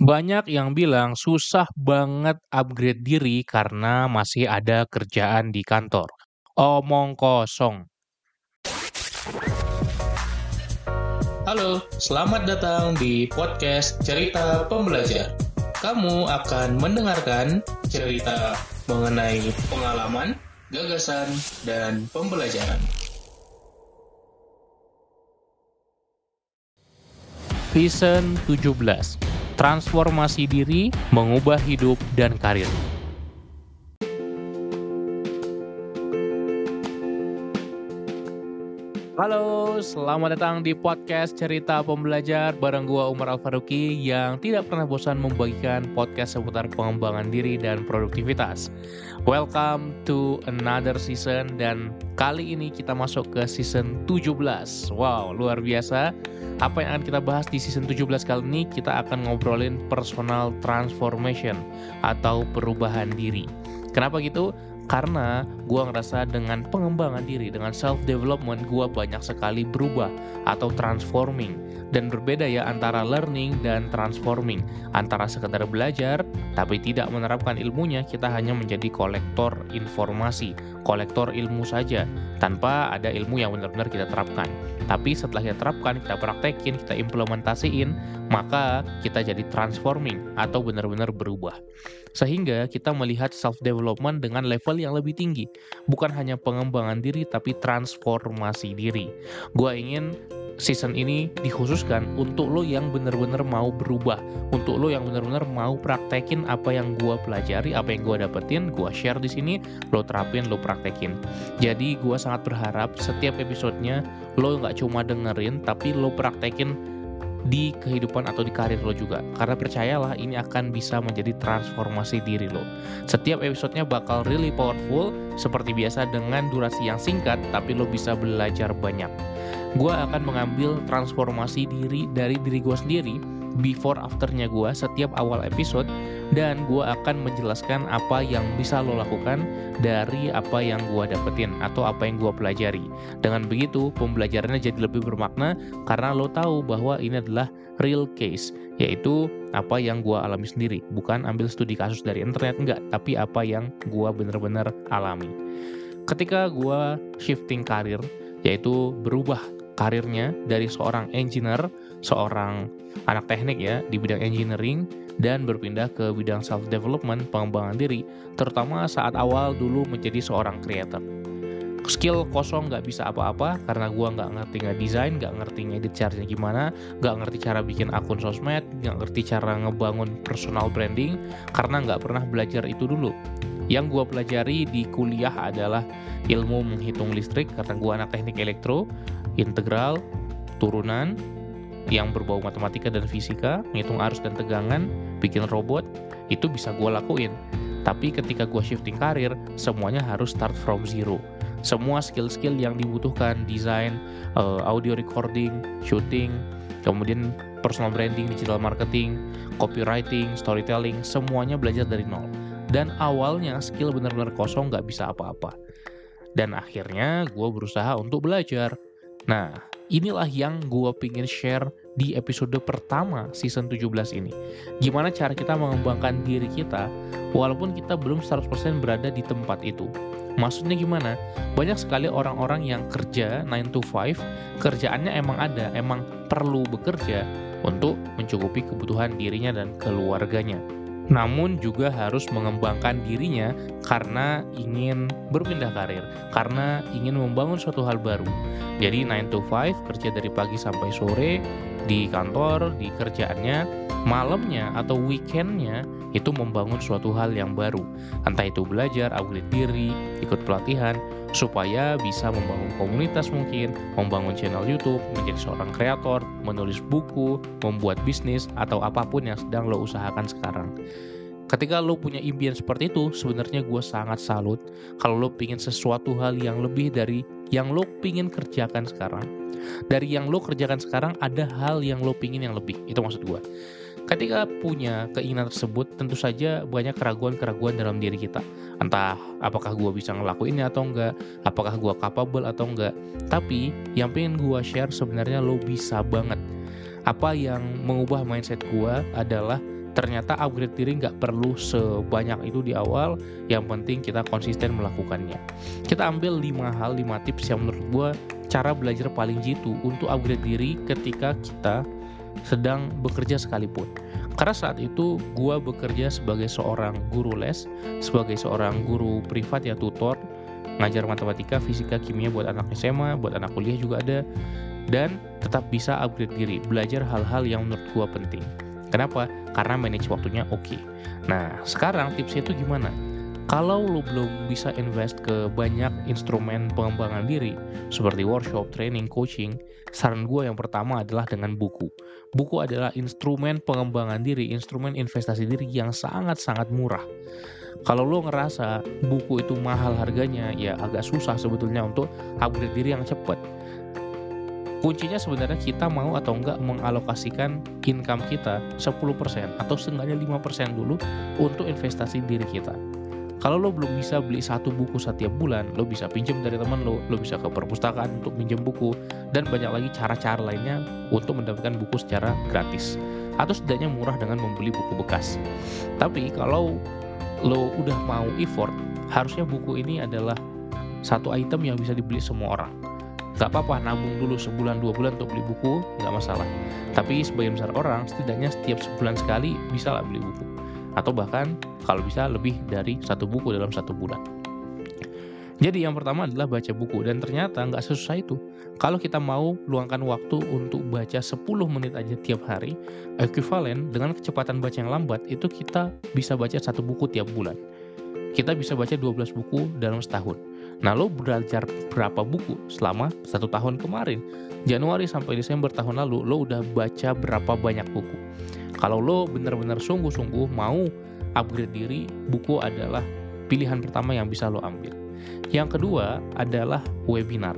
Banyak yang bilang susah banget upgrade diri karena masih ada kerjaan di kantor. Omong kosong. Halo, selamat datang di podcast Cerita Pembelajar. Kamu akan mendengarkan cerita mengenai pengalaman, gagasan, dan pembelajaran. Season 17. Transformasi diri, mengubah hidup dan karir. Halo, selamat datang di podcast Cerita Pembelajar bareng gua Umar Al-Faruqi yang tidak pernah bosan membagikan podcast seputar pengembangan diri dan produktivitas. Welcome to another season dan kali ini kita masuk ke season 17. Wow, luar biasa. Apa yang akan kita bahas di season 17 kali ini? Kita akan ngobrolin personal transformation atau perubahan diri. Kenapa gitu? Karena gue ngerasa dengan pengembangan diri, dengan self-development, gue banyak sekali berubah atau transforming. Dan berbeda ya antara learning dan transforming. Antara sekedar belajar, tapi tidak menerapkan ilmunya, kita hanya menjadi kolektor informasi, kolektor ilmu saja, tanpa ada ilmu yang benar-benar kita terapkan. Tapi setelah kita terapkan, kita praktekin, kita implementasiin, maka kita jadi transforming atau benar-benar berubah. Sehingga kita melihat self-development dengan level yang lebih tinggi. Bukan hanya pengembangan diri, tapi transformasi diri. Gua ingin season ini dikhususkan untuk lo yang benar-benar mau berubah, untuk lo yang benar-benar mau praktekin apa yang gua pelajari, apa yang gua dapetin, gua share di sini, lo terapin, lo praktekin. Jadi gua sangat berharap setiap episodenya lo nggak cuma dengerin, tapi lo praktekin di kehidupan atau di karir lo juga. Karena percayalah ini akan bisa menjadi transformasi diri lo. Setiap episodenya bakal really powerful seperti biasa dengan durasi yang singkat tapi lo bisa belajar banyak. Gue akan mengambil transformasi diri dari diri gue sendiri before afternya gue setiap awal episode dan gue akan menjelaskan apa yang bisa lo lakukan dari apa yang gue dapetin atau apa yang gue pelajari. Dengan begitu pembelajarannya jadi lebih bermakna karena lo tahu bahwa ini adalah real case yaitu apa yang gue alami sendiri bukan ambil studi kasus dari internet enggak tapi apa yang gue bener-bener alami. Ketika gue shifting karir yaitu berubah karirnya dari seorang engineer, seorang anak teknik ya di bidang engineering dan berpindah ke bidang self development pengembangan diri terutama saat awal dulu menjadi seorang creator. Skill kosong nggak bisa apa-apa karena gue nggak ngerti nggak desain nggak ngerti ngedit caranya gimana nggak ngerti cara bikin akun sosmed nggak ngerti cara ngebangun personal branding karena nggak pernah belajar itu dulu. Yang gue pelajari di kuliah adalah ilmu menghitung listrik karena gue anak teknik elektro integral turunan yang berbau matematika dan fisika, menghitung arus dan tegangan, bikin robot, itu bisa gue lakuin. Tapi ketika gue shifting karir, semuanya harus start from zero. Semua skill-skill yang dibutuhkan, desain, uh, audio recording, shooting, kemudian personal branding, digital marketing, copywriting, storytelling, semuanya belajar dari nol. Dan awalnya skill benar-benar kosong nggak bisa apa-apa. Dan akhirnya gue berusaha untuk belajar. Nah, inilah yang gue pingin share di episode pertama season 17 ini. Gimana cara kita mengembangkan diri kita walaupun kita belum 100% berada di tempat itu. Maksudnya gimana? Banyak sekali orang-orang yang kerja 9 to 5, kerjaannya emang ada, emang perlu bekerja untuk mencukupi kebutuhan dirinya dan keluarganya namun juga harus mengembangkan dirinya karena ingin berpindah karir, karena ingin membangun suatu hal baru. Jadi 9 to 5 kerja dari pagi sampai sore di kantor, di kerjaannya, malamnya atau weekendnya itu membangun suatu hal yang baru. Entah itu belajar, upgrade diri, ikut pelatihan, supaya bisa membangun komunitas mungkin, membangun channel YouTube, menjadi seorang kreator, menulis buku, membuat bisnis, atau apa pun yang sedang lo usahakan sekarang. Ketika lo punya impian seperti itu, sebenarnya gue sangat salut kalau lo pingin sesuatu hal yang lebih dari yang lo pingin kerjakan sekarang. Dari yang lo kerjakan sekarang, ada hal yang lo pingin yang lebih. Itu maksud gue. Ketika punya keinginan tersebut, tentu saja banyak keraguan-keraguan dalam diri kita. Entah apakah gue bisa ngelakuinnya atau enggak, apakah gue capable atau enggak. Tapi yang pengen gue share sebenarnya lo bisa banget. Apa yang mengubah mindset gue adalah ternyata upgrade diri nggak perlu sebanyak itu di awal yang penting kita konsisten melakukannya kita ambil 5 hal 5 tips yang menurut gue cara belajar paling jitu untuk upgrade diri ketika kita sedang bekerja sekalipun karena saat itu gue bekerja sebagai seorang guru les sebagai seorang guru privat ya tutor ngajar matematika, fisika, kimia buat anak SMA, buat anak kuliah juga ada dan tetap bisa upgrade diri, belajar hal-hal yang menurut gue penting. Kenapa? Karena manage waktunya oke. Okay. Nah, sekarang tipsnya itu gimana? Kalau lo belum bisa invest ke banyak instrumen pengembangan diri, seperti workshop, training, coaching, saran gue yang pertama adalah dengan buku. Buku adalah instrumen pengembangan diri, instrumen investasi diri yang sangat-sangat murah. Kalau lo ngerasa buku itu mahal harganya, ya agak susah sebetulnya untuk upgrade diri yang cepat kuncinya sebenarnya kita mau atau enggak mengalokasikan income kita 10% atau setengahnya 5% dulu untuk investasi diri kita. Kalau lo belum bisa beli satu buku setiap bulan, lo bisa pinjam dari teman lo, lo bisa ke perpustakaan untuk pinjam buku, dan banyak lagi cara-cara lainnya untuk mendapatkan buku secara gratis. Atau setidaknya murah dengan membeli buku bekas. Tapi kalau lo udah mau effort, harusnya buku ini adalah satu item yang bisa dibeli semua orang Gak apa-apa nabung dulu sebulan dua bulan untuk beli buku, nggak masalah. Tapi sebagian besar orang setidaknya setiap sebulan sekali bisa lah beli buku. Atau bahkan kalau bisa lebih dari satu buku dalam satu bulan. Jadi yang pertama adalah baca buku dan ternyata nggak sesusah itu. Kalau kita mau luangkan waktu untuk baca 10 menit aja tiap hari, ekuivalen dengan kecepatan baca yang lambat itu kita bisa baca satu buku tiap bulan. Kita bisa baca 12 buku dalam setahun. Nah, lo belajar berapa buku selama satu tahun kemarin? Januari sampai Desember tahun lalu, lo udah baca berapa banyak buku? Kalau lo benar-benar sungguh-sungguh mau upgrade diri, buku adalah pilihan pertama yang bisa lo ambil. Yang kedua adalah webinar.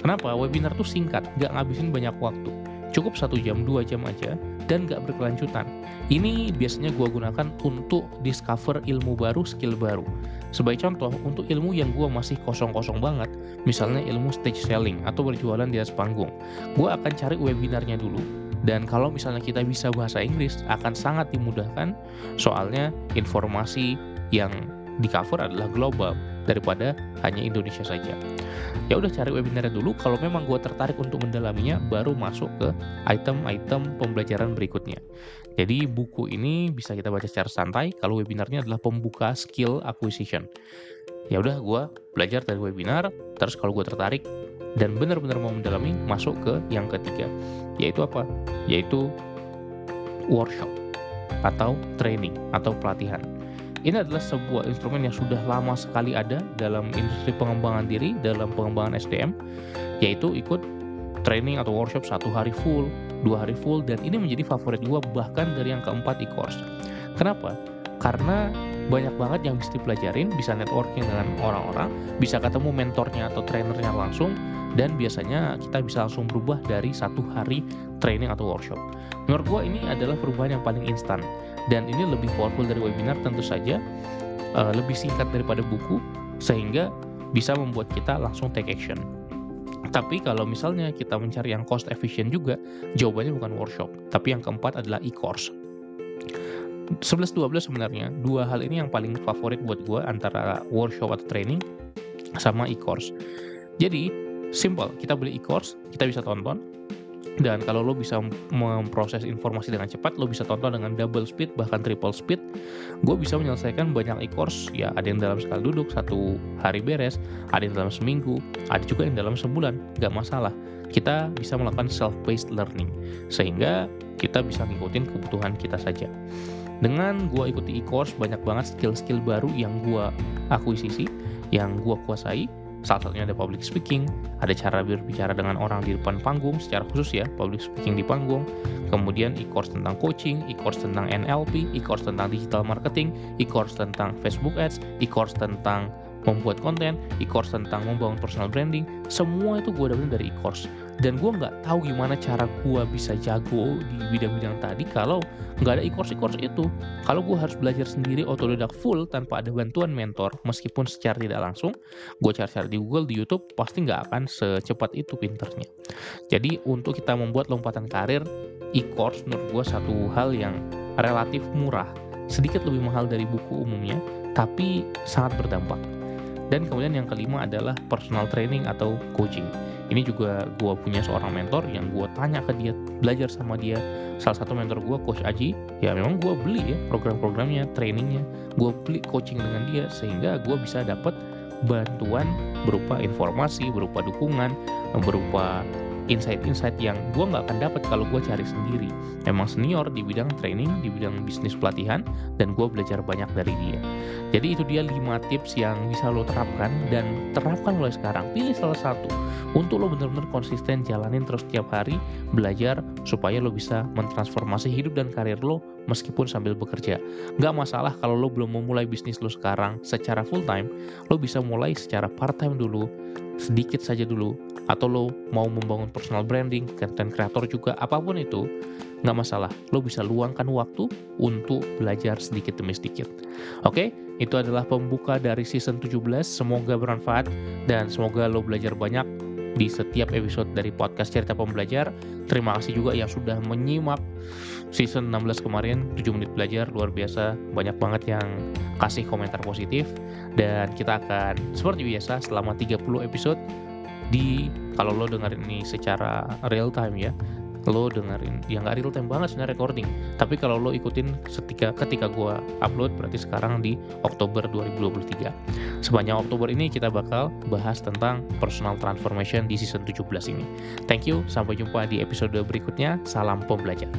Kenapa? Webinar tuh singkat, gak ngabisin banyak waktu. Cukup satu jam, dua jam aja, dan gak berkelanjutan. Ini biasanya gue gunakan untuk discover ilmu baru, skill baru. Sebagai contoh, untuk ilmu yang gue masih kosong-kosong banget, misalnya ilmu stage selling atau berjualan di atas panggung, gue akan cari webinarnya dulu. Dan kalau misalnya kita bisa bahasa Inggris, akan sangat dimudahkan soalnya informasi yang di cover adalah global daripada hanya Indonesia saja. Ya udah cari webinarnya dulu. Kalau memang gue tertarik untuk mendalaminya, baru masuk ke item-item pembelajaran berikutnya. Jadi buku ini bisa kita baca secara santai. Kalau webinarnya adalah pembuka skill acquisition. Ya udah gue belajar dari webinar. Terus kalau gue tertarik dan benar-benar mau mendalami, masuk ke yang ketiga, yaitu apa? Yaitu workshop atau training atau pelatihan. Ini adalah sebuah instrumen yang sudah lama sekali ada dalam industri pengembangan diri, dalam pengembangan SDM, yaitu ikut training atau workshop satu hari full, dua hari full, dan ini menjadi favorit gue bahkan dari yang keempat e-course. Kenapa? Karena banyak banget yang bisa dipelajarin, bisa networking dengan orang-orang, bisa ketemu mentornya atau trainernya langsung, dan biasanya kita bisa langsung berubah dari satu hari training atau workshop. Menurut gue ini adalah perubahan yang paling instan dan ini lebih powerful dari webinar tentu saja uh, lebih singkat daripada buku sehingga bisa membuat kita langsung take action tapi kalau misalnya kita mencari yang cost efficient juga jawabannya bukan workshop tapi yang keempat adalah e-course 11-12 sebenarnya. Dua hal ini yang paling favorit buat gue antara workshop atau training sama e-course. Jadi simple. Kita beli e-course kita bisa tonton. Dan kalau lo bisa memproses informasi dengan cepat lo bisa tonton dengan double speed bahkan triple speed. Gue bisa menyelesaikan banyak e-course. Ya ada yang dalam sekali duduk satu hari beres. Ada yang dalam seminggu. Ada juga yang dalam sebulan. Gak masalah. Kita bisa melakukan self paced learning. Sehingga kita bisa ngikutin kebutuhan kita saja dengan gue ikuti e-course banyak banget skill-skill baru yang gue akuisisi yang gue kuasai Salah satunya ada public speaking, ada cara berbicara dengan orang di depan panggung secara khusus ya, public speaking di panggung. Kemudian e-course tentang coaching, e-course tentang NLP, e-course tentang digital marketing, e-course tentang Facebook Ads, e-course tentang membuat konten, e-course tentang membangun personal branding, semua itu gue dapetin dari e-course. Dan gue nggak tahu gimana cara gue bisa jago di bidang-bidang tadi kalau nggak ada e-course e-course itu. Kalau gue harus belajar sendiri otodidak full tanpa ada bantuan mentor, meskipun secara tidak langsung, gue cari-cari di Google, di YouTube, pasti nggak akan secepat itu pinternya. Jadi untuk kita membuat lompatan karir, e-course menurut gue satu hal yang relatif murah, sedikit lebih mahal dari buku umumnya, tapi sangat berdampak. Dan kemudian yang kelima adalah personal training atau coaching. Ini juga gue punya seorang mentor yang gue tanya ke dia, belajar sama dia. Salah satu mentor gue, Coach Aji, ya memang gue beli ya program-programnya, trainingnya. Gue beli coaching dengan dia sehingga gue bisa dapat bantuan berupa informasi, berupa dukungan, berupa insight-insight yang gue nggak akan dapat kalau gue cari sendiri. Emang senior di bidang training, di bidang bisnis pelatihan, dan gue belajar banyak dari dia. Jadi itu dia 5 tips yang bisa lo terapkan dan terapkan mulai sekarang. Pilih salah satu untuk lo benar-benar konsisten jalanin terus tiap hari belajar supaya lo bisa mentransformasi hidup dan karir lo meskipun sambil bekerja. Nggak masalah kalau lo belum memulai bisnis lo sekarang secara full time, lo bisa mulai secara part time dulu, sedikit saja dulu atau lo mau membangun personal branding, content creator juga, apa pun itu, nggak masalah. Lo bisa luangkan waktu untuk belajar sedikit demi sedikit. Oke, itu adalah pembuka dari season 17. Semoga bermanfaat dan semoga lo belajar banyak di setiap episode dari podcast Cerita Pembelajar. Terima kasih juga yang sudah menyimak season 16 kemarin 7 menit belajar luar biasa banyak banget yang kasih komentar positif dan kita akan seperti biasa selama 30 episode di kalau lo dengerin ini secara real time ya lo dengerin ya nggak real time banget sebenarnya recording. Tapi kalau lo ikutin ketika ketika gue upload berarti sekarang di Oktober 2023 sepanjang Oktober ini kita bakal bahas tentang personal transformation di season 17 ini. Thank you sampai jumpa di episode berikutnya. Salam pembelajar